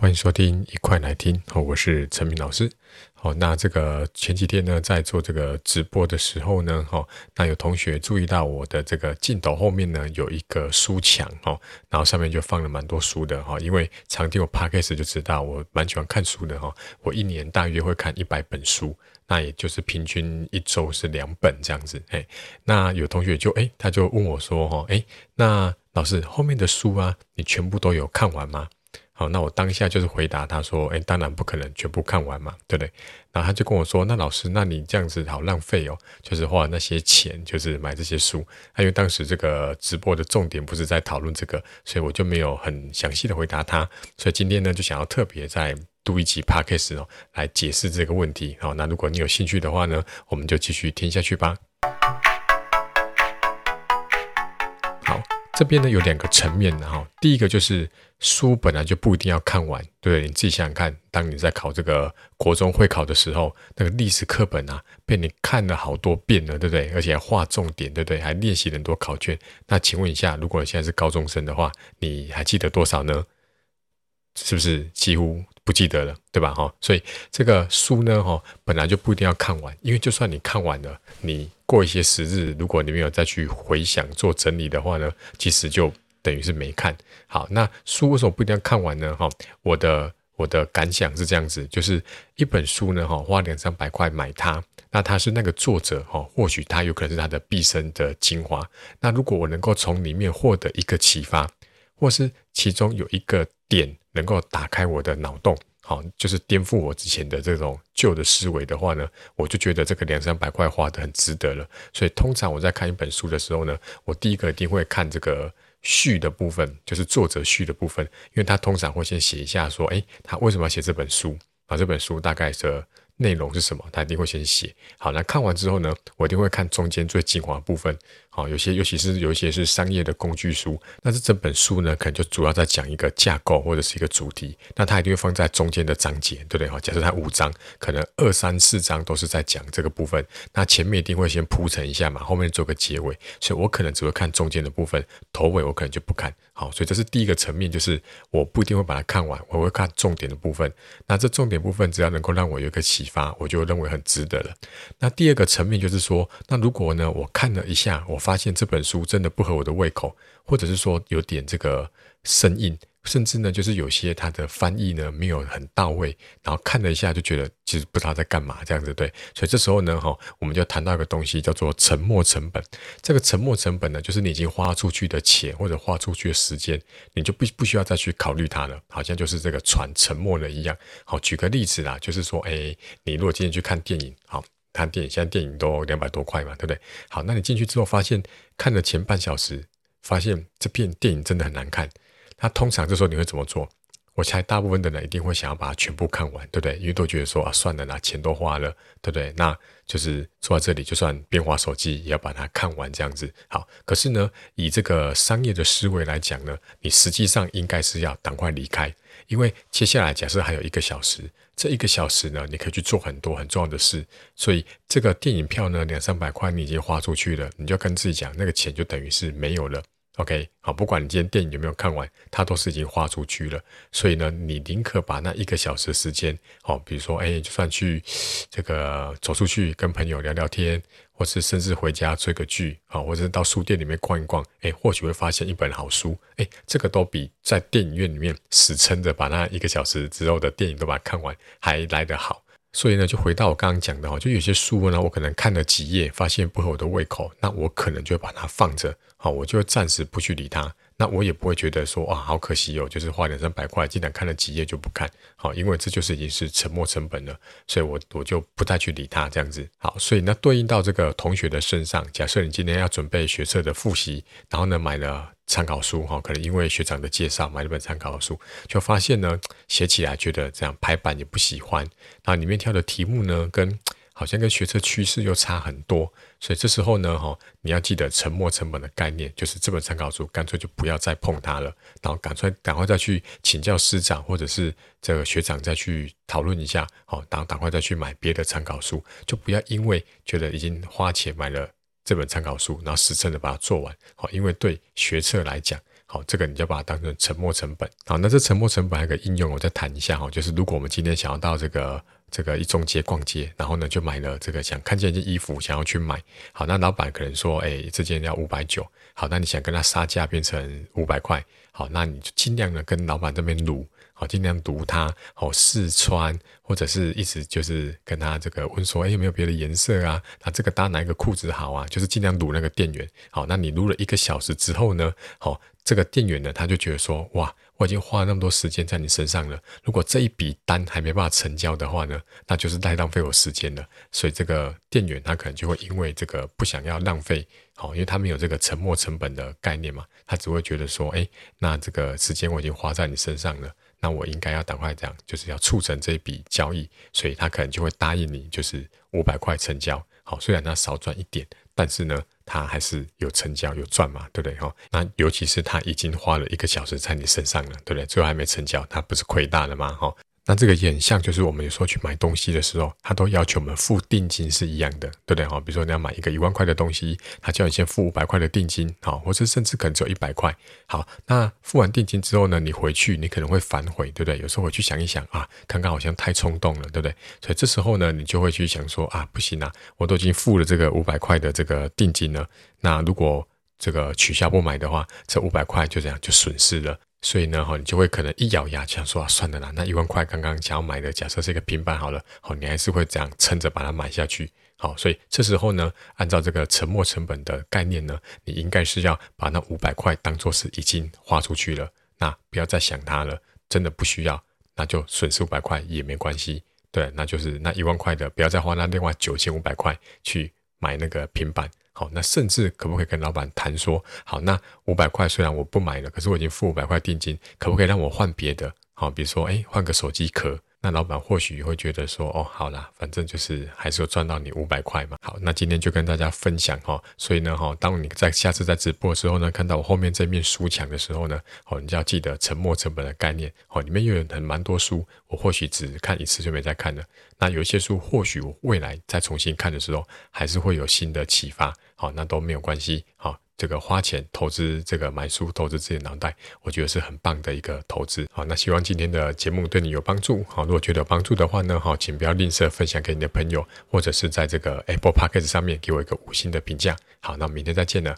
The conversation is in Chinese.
欢迎收听，一块来听。好，我是陈明老师。好，那这个前几天呢，在做这个直播的时候呢，哈，那有同学注意到我的这个镜头后面呢，有一个书墙，哈，然后上面就放了蛮多书的，哈，因为常听我 podcast 就知道我蛮喜欢看书的，哈，我一年大约会看一百本书，那也就是平均一周是两本这样子，哎，那有同学就哎，他就问我说，哈，哎，那老师后面的书啊，你全部都有看完吗？那我当下就是回答他说：“哎，当然不可能全部看完嘛，对不对？”然后他就跟我说：“那老师，那你这样子好浪费哦，就是花那些钱，就是买这些书。啊”因为当时这个直播的重点不是在讨论这个，所以我就没有很详细的回答他。所以今天呢，就想要特别在读一集 Podcast 哦，来解释这个问题。好，那如果你有兴趣的话呢，我们就继续听下去吧。这边呢有两个层面的哈，第一个就是。书本来就不一定要看完，对不对？你自己想想看，当你在考这个国中会考的时候，那个历史课本啊，被你看了好多遍了，对不对？而且还画重点，对不对？还练习很多考卷。那请问一下，如果你现在是高中生的话，你还记得多少呢？是不是几乎不记得了，对吧？哈，所以这个书呢，哈，本来就不一定要看完，因为就算你看完了，你过一些时日，如果你没有再去回想做整理的话呢，其实就。等于是没看好，那书为什么不一定要看完呢？哈，我的我的感想是这样子，就是一本书呢，哈，花两三百块买它，那它是那个作者，哈，或许他有可能是他的毕生的精华。那如果我能够从里面获得一个启发，或是其中有一个点能够打开我的脑洞，好，就是颠覆我之前的这种旧的思维的话呢，我就觉得这个两三百块花得很值得了。所以通常我在看一本书的时候呢，我第一个一定会看这个。序的部分就是作者序的部分，因为他通常会先写一下说，诶，他为什么要写这本书啊？这本书大概的。内容是什么？他一定会先写好。那看完之后呢，我一定会看中间最精华的部分。好，有些尤其是有一些是商业的工具书，那这整本书呢，可能就主要在讲一个架构或者是一个主题。那它一定会放在中间的章节，对不对？好，假设它五章，可能二三四章都是在讲这个部分。那前面一定会先铺陈一下嘛，后面做个结尾。所以我可能只会看中间的部分，头尾我可能就不看。好，所以这是第一个层面，就是我不一定会把它看完，我会看重点的部分。那这重点部分只要能够让我有一个启发，我就认为很值得了。那第二个层面就是说，那如果呢，我看了一下，我发现这本书真的不合我的胃口，或者是说有点这个生硬。甚至呢，就是有些它的翻译呢没有很到位，然后看了一下就觉得其实不知道在干嘛这样子，对。所以这时候呢，哈，我们就谈到一个东西叫做沉没成本。这个沉没成本呢，就是你已经花出去的钱或者花出去的时间，你就不不需要再去考虑它了，好像就是这个船沉没了一样。好，举个例子啦，就是说，哎，你如果今天去看电影，好，看电影，现在电影都两百多块嘛，对不对？好，那你进去之后发现看了前半小时，发现这片电影真的很难看。那通常这时候你会怎么做？我猜大部分的人一定会想要把它全部看完，对不对？因为都觉得说啊，算了啦，钱都花了，对不对？那就是坐在这里，就算边滑手机也要把它看完这样子。好，可是呢，以这个商业的思维来讲呢，你实际上应该是要赶快离开，因为接下来假设还有一个小时，这一个小时呢，你可以去做很多很重要的事。所以这个电影票呢，两三百块你已经花出去了，你就跟自己讲，那个钱就等于是没有了。OK，好，不管你今天电影有没有看完，它都是已经花出去了。所以呢，你宁可把那一个小时时间，好，比如说，哎，就算去这个走出去跟朋友聊聊天，或是甚至回家追个剧，好，或者到书店里面逛一逛，哎，或许会发现一本好书，哎，这个都比在电影院里面死撑着把那一个小时之后的电影都把它看完还来得好。所以呢，就回到我刚刚讲的哈，就有些书呢，我可能看了几页，发现不合我的胃口，那我可能就把它放着。好，我就暂时不去理它，那我也不会觉得说哇，好可惜哦，就是花两三百块，竟然看了几页就不看，好，因为这就是已经是沉没成本了，所以我我就不太去理它这样子。好，所以那对应到这个同学的身上，假设你今天要准备学测的复习，然后呢买了参考书哈，可能因为学长的介绍买了本参考书，就发现呢写起来觉得这样排版也不喜欢，然后里面挑的题目呢跟。好像跟学测趋势又差很多，所以这时候呢，哈，你要记得沉没成本的概念，就是这本参考书干脆就不要再碰它了，然后赶快赶快再去请教师长或者是这个学长再去讨论一下，好，然后赶快再去买别的参考书，就不要因为觉得已经花钱买了这本参考书，然后死撑的把它做完，好，因为对学测来讲。好，这个你就把它当成沉没成本。好，那这沉没成本还有个应用，我再谈一下哈，就是如果我们今天想要到这个这个一中街逛街，然后呢就买了这个想看见一件衣服，想要去买，好，那老板可能说，哎，这件要五百九，好，那你想跟他杀价变成五百块，好，那你就尽量的跟老板这边卢。好，尽量读它，好试穿，或者是一直就是跟他这个问说，哎，有没有别的颜色啊？那这个搭哪一个裤子好啊？就是尽量读那个店员。好，那你读了一个小时之后呢？好，这个店员呢，他就觉得说，哇，我已经花了那么多时间在你身上了。如果这一笔单还没办法成交的话呢，那就是太浪费我时间了。所以这个店员他可能就会因为这个不想要浪费，好，因为他没有这个沉没成本的概念嘛，他只会觉得说，哎，那这个时间我已经花在你身上了。那我应该要赶快这样，就是要促成这一笔交易，所以他可能就会答应你，就是五百块成交。好，虽然他少赚一点，但是呢，他还是有成交有赚嘛，对不对？哈，那尤其是他已经花了一个小时在你身上了，对不对？最后还没成交，他不是亏大了吗？哈。那这个也很像，就是我们有时候去买东西的时候，他都要求我们付定金是一样的，对不对？哈，比如说你要买一个一万块的东西，他叫你先付五百块的定金，好，或者甚至可能只有一百块。好，那付完定金之后呢，你回去你可能会反悔，对不对？有时候回去想一想啊，刚刚好像太冲动了，对不对？所以这时候呢，你就会去想说啊，不行啊，我都已经付了这个五百块的这个定金了，那如果这个取消不买的话，这五百块就这样就损失了。所以呢，哈，你就会可能一咬牙想说啊，算了啦，那一万块刚刚想要买的，假设是一个平板好了，好，你还是会这样撑着把它买下去，好，所以这时候呢，按照这个沉没成本的概念呢，你应该是要把那五百块当做是已经花出去了，那不要再想它了，真的不需要，那就损失五百块也没关系，对，那就是那一万块的，不要再花那另外九千五百块去买那个平板。好，那甚至可不可以跟老板谈说，好，那五百块虽然我不买了，可是我已经付五百块定金，可不可以让我换别的？好，比如说，哎，换个手机壳。那老板或许会觉得说，哦，好啦，反正就是还是有赚到你五百块嘛。好，那今天就跟大家分享哈。所以呢，哈，当你在下次在直播的时候呢，看到我后面这面书墙的时候呢，哦，你就要记得沉没成本的概念。哦，里面又有很蛮多书，我或许只看一次就没再看了。那有一些书，或许我未来再重新看的时候，还是会有新的启发。好，那都没有关系。好。这个花钱投资，这个买书投资自己的脑袋，我觉得是很棒的一个投资。好，那希望今天的节目对你有帮助。好，如果觉得有帮助的话呢，好，请不要吝啬分享给你的朋友，或者是在这个 Apple Podcast 上面给我一个五星的评价。好，那明天再见了，